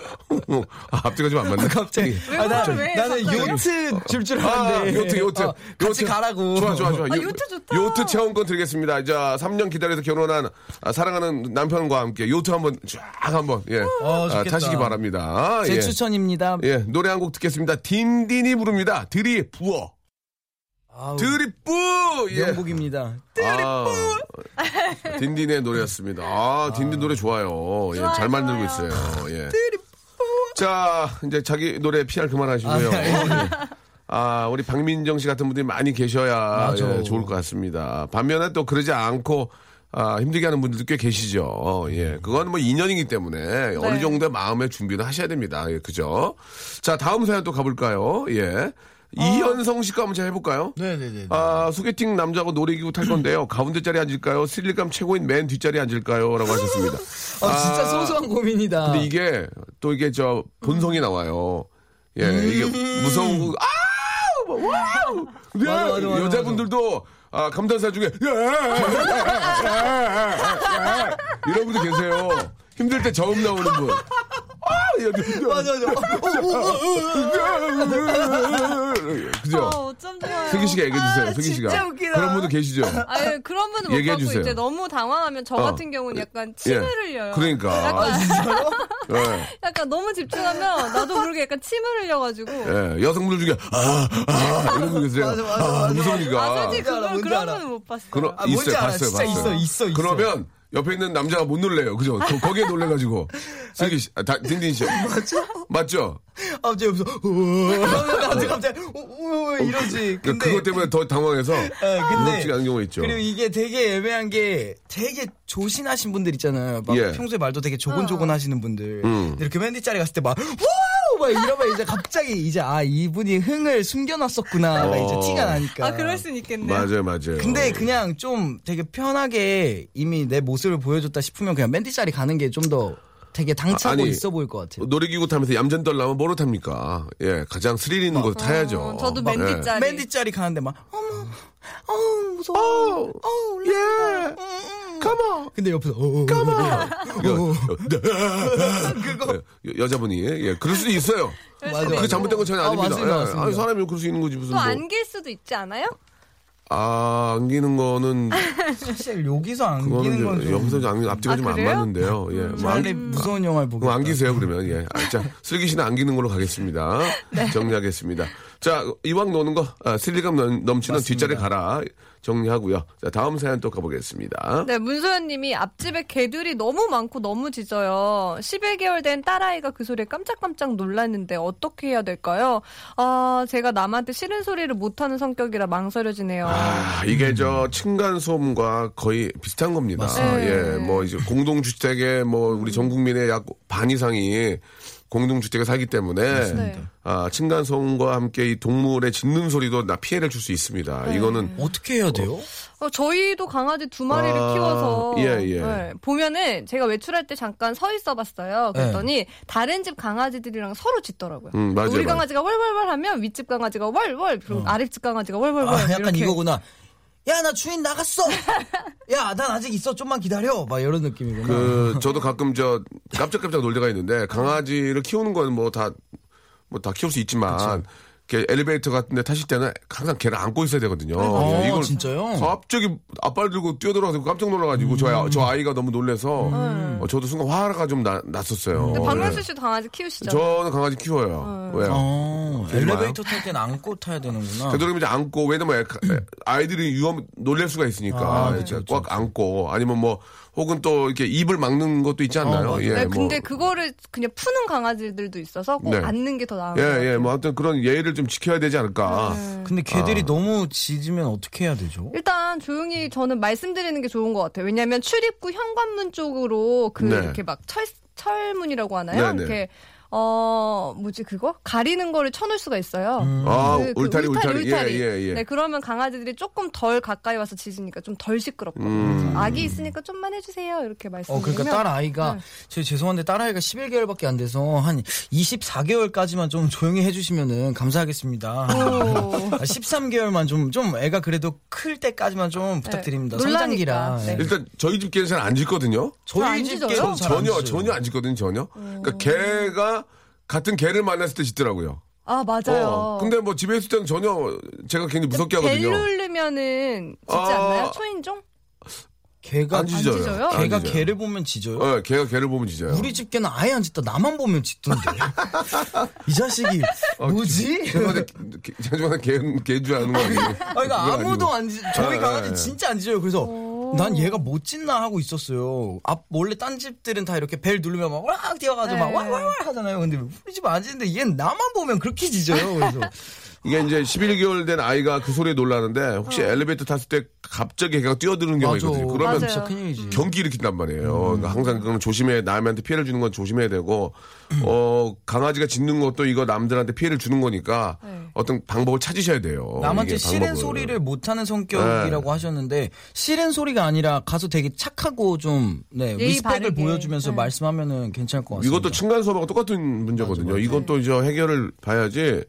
아, 앞뒤가 좀 안 맞네. 갑자기. 아, 나, 외국어를 왜 나는 갑자기? 요트 줄줄 아, 알았는데. 요트, 요트. 어, 같이 요트. 가라고. 좋아, 좋아, 좋아. 아, 요- 요트 좋다. 요트 체험권 드리겠습니다. 이제 3년 기다려서 결혼한 아, 사랑하는 남편과 함께 요트 한번 쫙 한번 예. 어, 어, 아. 타시기 바랍니다. 제 예. 추천입니다. 예, 노래 한 곡 듣겠습니다. 딘딘이 부릅니다. 들이 부어. 아우, 들이 뿌! 예. 명곡입니다. 아, 딘딘의 노래였습니다. 아, 딘딘 노래 좋아요. 예, 잘 만들고 있어요. 예. 자, 이제 자기 노래 PR 그만하시고요. 아, 예. 예. 아, 우리 박민정 씨 같은 분들이 많이 계셔야. 예, 좋을 것 같습니다. 반면에 또 그러지 않고 아, 힘들게 하는 분들도 꽤 계시죠. 어, 예. 그건 뭐 인연이기 때문에 어느 정도의 마음의 준비는 하셔야 됩니다. 예, 그죠? 자, 다음 사연 또 가볼까요? 예. 이현성 씨가 한번 제가 해볼까요? 네네네. 아, 소개팅 남자하고 놀이기구 탈 건데요. *clears throat* 가운데 자리 앉을까요? 스릴감 최고인 맨 뒷자리 앉을까요? 라고 하셨습니다. *laughs* 아, 진짜 소소한 고민이다. 근데 이게 또 이게 저 본성이 나와요. 예, 이게 무서운 거, 아! 뭐, wow! 네, 맞아, 맞아, 맞아, 여자분들도 아, 감탄사 중에 야! 이런 분들 계세요. 힘들 때 저음 나오는 분. 아, 야, 맞아, 맞아. 그죠? 아, 어쩜 좋아요. 슬기 씨가 얘기해 주세요. 슬기 씨가. 진짜 웃기다. 그런 분도 계시죠? 아유, 그런 분은 못 주세요. 이제 너무 당황하면 저 어. 같은 경우는 약간 침을 예. 흘려요. 그러니까. 약간, *laughs* 예. 약간 너무 집중하면 나도 모르게 약간 침을 흘려가지고. 예, 여성분들 중에 아, 아 이런 분 계세요. 맞아, 맞아, 아, 맞아. 무서우니까. 아, 솔직히 그걸 그런. 분은 못 봤어요. 그럼 아, 있어요, 알아. 봤어요, 진짜 봤어요. 있어, 있어, 있어. 그러면 옆에 있는 남자가 못 놀래요, 그죠? 거, 거기에 놀래가지고 *laughs* 슬기 씨, 아, 다, 딘딘 씨, 맞죠? 맞죠? 아, 제 여기서, 우와. 갑자기, 갑자기, 우와, 이러지. 그 근데. 그것 때문에 더 당황해서 예, 근데. 무섭지가 않은 경우가 있죠. 그리고 이게 되게 애매한 게 되게 조신하신 분들 있잖아요. 막 예. 평소에 말도 되게 조곤조곤 하시는 분들. 음. 이렇게 맨 뒷자리 갔을 때 막, 와 우! 막 이러면 이제 갑자기 이제 아, 이분이 흥을 숨겨놨었구나. 가 이제 어. 티가 나니까. 아, 그럴 순 있겠네요. 맞아요, 맞아요. 근데 그냥 좀 되게 편하게 이미 내 모습을 보여줬다 싶으면 그냥 맨 뒷자리 가는 게 좀 더 되게 당차고 아니, 있어 보일 것 같아요. 놀이기구 타면서 얌전 떨려면 뭐로 탑니까? 예, 가장 스릴 있는 곳 타야죠. 어, 저도 맨 예. 뒷자리. 맨 뒷자리 가는데 막 어머 어우 무서워 어우 예, come on. 근데 옆에서 어, come 여, 여, *laughs* 여, 여자분이 예, 그럴 수도 있어요. 맞아, 그 맞아. 잘못된 건 전혀 아, 아닙니다. 맞습니다, 예. 맞습니다. 아 니, 사람이 그럴 수 있는 거지 무슨 또 뭐. 안길 수도 있지 않아요? 아, 안기는 거는 사실 여기서 그거는 안기는 건좀좀 여기서 좀 안, 앞뒤가 아, 좀안 그래요? 맞는데요. 예. 뭐 안, 무서운 영화를 보고 안기세요 그러면 예. 아, 자 슬기 씨는 안기는 걸로 가겠습니다. *laughs* 정리하겠습니다. 자 이왕 노는 거 아, 스릴감 넘, 넘치는 뒷자리 가라 정리하고요. 자 다음 사연 또 가보겠습니다. 네, 문소연 님이 앞집에 개들이 너무 많고 너무 짖어요. 11개월 된 딸아이가 그 소리에 깜짝깜짝 놀랐는데 어떻게 해야 될까요? 아, 제가 남한테 싫은 소리를 못하는 성격이라 망설여지네요. 아, 이게 저 층간소음과 거의 비슷한 겁니다. 맞습니다. 예, 뭐 이제 공동주택의 뭐 우리 전 국민의 약 반 이상이 공동주택에 살기 때문에 네. 아, 층간소음과 함께 이 동물의 짖는 소리도 나 피해를 줄 수 있습니다. 네. 이거는 어떻게 해야 돼요? 어, 저희도 강아지 두 마리를 아, 키워서 예, 예. 네, 보면은 제가 외출할 때 잠깐 서 있어봤어요. 그랬더니 다른 집 강아지들이랑 서로 짖더라고요. 음, 맞아요, 우리 맞아요. 강아지가 월월월 하면 윗집 강아지가 월월 그리고 아랫집 강아지가 월월월 아, 약간 이렇게. 이거구나. 야, 나 주인 나갔어! 야, 난 아직 있어. 좀만 기다려. 막 이런 느낌이구나. 그 저도 가끔 저 깜짝깜짝 놀 때가 있는데 강아지를 키우는 건 뭐 다 뭐 다 키울 수 있지만 이렇게 엘리베이터 같은 데 타실 때는 항상 걔를 안고 있어야 되거든요. 아, 이걸 진짜요? 갑자기 앞발 들고 뛰어들어가서 깜짝 놀라가지고 저, 아- 저 아이가 너무 놀래서 어, 저도 순간 화가 좀 나, 났었어요. 근데 박명수 예. 씨도 강아지 키우시죠? 저는 강아지 키워요. 왜요? 어, 되게 엘리베이터 탈 때는 안고 타야 되는구나. 되도록이면 이제 안고 왜냐면 애- 아이들이 위험 놀랄 수가 있으니까 아, 그쵸, 꽉 안고 아니면 뭐 혹은 또 이렇게 입을 막는 것도 있지 않나요? 어. 예, 네, 뭐. 근데 그거를 그냥 푸는 강아지들도 있어서 꼭 네. 앉는 게 더 나은 예, 것 같아요. 예, 뭐 아무튼 그런 예의를 좀 지켜야 되지 않을까. 근데 아. 걔들이 너무 짖으면 어떻게 해야 되죠? 일단 조용히 저는 말씀드리는 게 좋은 것 같아요. 왜냐하면 출입구 현관문 쪽으로 그 네. 이렇게 막 철, 철문이라고 하나요? 네, 네. 이렇게 어 뭐지 그거 가리는 거를 쳐놓을 수가 있어요. 아, 그- 그 울타리, 울타리. 울타리. 예, 예, 예. 네, 그러면 강아지들이 조금 덜 가까이 와서 짖으니까 좀 덜 시끄럽거든요. 음. 아기 있으니까 좀만 해주세요. 이렇게 어, 말씀드리면. 그러니까 딸 아이가, 네. 저 죄송한데 딸 아이가 11개월밖에 안 돼서 한 24개월까지만 좀 조용히 해주시면은 감사하겠습니다. 오. 13개월만 좀, 좀 애가 그래도 클 때까지만 좀 부탁드립니다. 놀라니까. 성장기라. 네. 예. 일단 저희 집 개는 잘안 짖거든요. 저희 짖어요? 집게는 잘안 전혀. 전혀 안 짖거든요, 전혀. 그러니까 개가 같은 개를 만났을 때 짖더라고요. 아 맞아요. 어, 근데 뭐 집에 있을 때는 전혀 제가 굉장히 무섭게 벨 하거든요. 누르면은 짖지 아. 않나요? 초인종? 개가 안 짖어요. 짖어요? 안 개가 짖어요. 개를 보면 짖어요. 어, 개가 개를 보면 짖어요. 우리 집 개는 아예 안 짖다. 나만 보면 짖던데. *laughs* 이 자식이 뭐지? 죄송한데, 개- 죄송한데, 개, 개인 줄 아는 거 아니에요? 아, 그러니까 아무도 아니고. 안 짖, 저희 아, 강아지 아, 진짜 안 짖어요. 그래서 난 얘가 못 짖나 하고 있었어요. 앞 원래 딴 집들은 다 이렇게 벨 누르면 막 와락 뛰어가지고 막 네. 와와와 하잖아요. 근데 우리 집안 짖는데 얘는 나만 보면 그렇게 짖어요. 그래서 *laughs* 이게 이제 11개월 된 아이가 그 소리에 놀라는데 혹시 엘리베이터 탔을 때 갑자기 걔가 뛰어드는 경우가 맞아. 있거든요. 그러면 맞아요. 경기 일으킨단 말이에요. 그러니까 항상 그건 조심해 남한테 피해를 주는 건 조심해야 되고 어 강아지가 짖는 것도 이거 남들한테 피해를 주는 거니까 네. 어떤 방법을 찾으셔야 돼요. 남한테 싫은. 소리를 못하는 성격이라고 네. 하셨는데 싫은 소리가 아니라 가서 되게 착하고 좀 네, 리스펙을. 보여주면서 네. 말씀하면은 괜찮을 것 같습니다. 이것도 층간 소음하고 똑같은 문제거든요. 이것도 이제 해결을 봐야지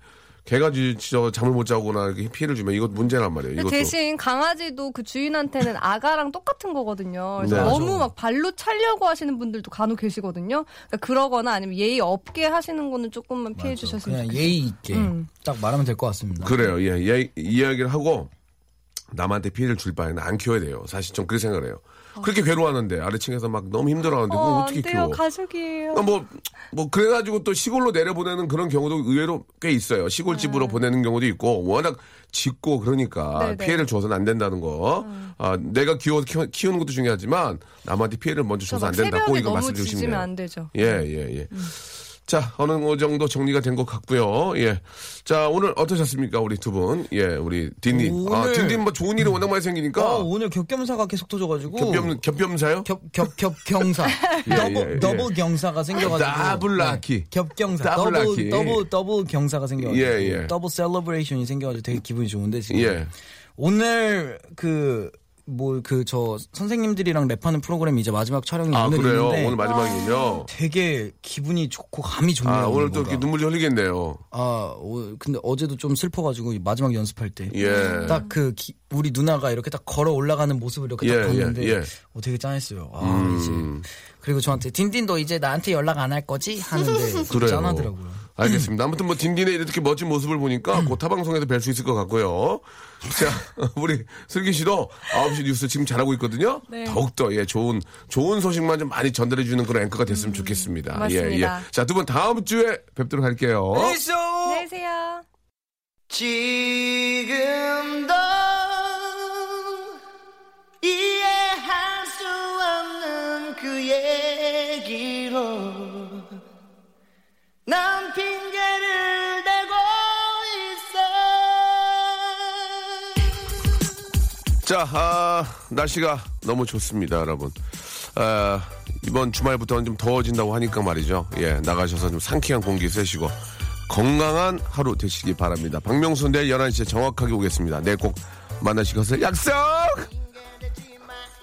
개가 진짜 잠을 못 자거나 이렇게 피해를 주면 이것 문제란 말이에요. 이것도 대신 강아지도 그 주인한테는 아가랑 똑같은 거거든요. 그래서 네. 너무 맞아. 막 발로 차려고 하시는 분들도 간혹 계시거든요. 그러니까 그러거나 아니면 예의 없게 하시는 거는 조금만 피해 주셨으면 그냥 좋겠어요. 예의 있게 음. 딱 말하면 될 것 같습니다. 그래요. 예, 예, 이야기를 하고 남한테 피해를 줄 바에는 안 키워야 돼요. 사실 좀 그렇게 생각을 해요. 그렇게 괴로워하는데 아래층에서 막 너무 힘들어하는데 그걸 어, 어떻게 안 돼요. 키워? 가족이에요. 그러니까 뭐, 뭐, 그래가지고 또 시골로 내려보내는 그런 경우도 의외로 꽤 있어요. 시골집으로 보내는 경우도 있고, 워낙 짖고 그러니까 네, 네. 피해를 줘서는 안 된다는 거. 아, 내가 키워서 키워, 키우는 것도 중요하지만 남한테 피해를 먼저 줘서 안 된다고 이거 너무 말씀 짖으면 주시면 안 되죠. 예, 예, 예. 자, 어느 정도 정리가 된 것 같고요. 예. 자, 오늘 어떠셨습니까? 우리 두 분. 예, 우리 딘딘. 아, 오늘- 딘딘 뭐 좋은 일이 워낙 많이 생기니까. 어, 오늘 겹겸사가 계속 터져가지고 겹겸, 겹겸사요? 겹, 겹, 겹, 경사. *laughs* 예, 더블, 예, 더블 경사가 생겨가지고. double lucky. 네, 겹경사. 더블 더블. 더블, 더블 경사가 생겨가지고. 예, 예. double celebration이 생겨가지고 되게 기분이 좋은데, 지금. 예. 오늘 그, 뭐, 그, 저, 선생님들이랑 랩하는 프로그램이 이제 마지막 촬영이 아, 오늘 그래요? 있는데. 오늘 마지막이군요. 되게 기분이 좋고 감이 좋네요. 아, 오늘 또 뭔가. 눈물이 흘리겠네요. 아, 오, 근데 어제도 좀 슬퍼가지고 마지막 연습할 때. 예. 딱그 우리 누나가 이렇게 딱 걸어 올라가는 모습을 이렇게 예, 딱 봤는데 예, 예. 어, 되게 짠했어요. 아, 음. 이제 그리고 저한테 딘딘 너 이제 나한테 연락 안 할 거지 하는데 *laughs* 그래요. 짠하더라고요. 알겠습니다. 아무튼 뭐 딘딘의 이렇게 멋진 모습을 보니까 곧 타방송에서 뵐 수 있을 것 같고요. 자, *laughs* 우리 슬기 씨도 9시 뉴스 지금 잘하고 있거든요. 네. 더욱더 예, 좋은 좋은 소식만 좀 많이 전달해 주는 그런 앵커가 됐으면 좋겠습니다. 예, 맞습니다. 예. 자, 두 분 다음 주에 뵙도록 할게요. 안녕히 계세요. 지금도 자, 아, 날씨가 너무 좋습니다, 여러분. 아, 이번 주말부터는 좀 더워진다고 하니까 말이죠. 예, 나가셔서 좀 상쾌한 공기 쐬시고 건강한 하루 되시기 바랍니다. 박명수 내일 11시에 정확하게 오겠습니다. 내일 꼭 만나실 것을 약속!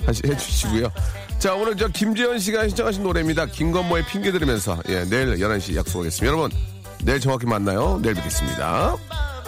다시 해주시고요. 자, 오늘 저 김재현 씨가 신청하신 노래입니다. 김건모의 핑계 들으면서 예, 내일 11시 약속하겠습니다. 여러분, 내일 정확히 만나요. 내일 뵙겠습니다. 봐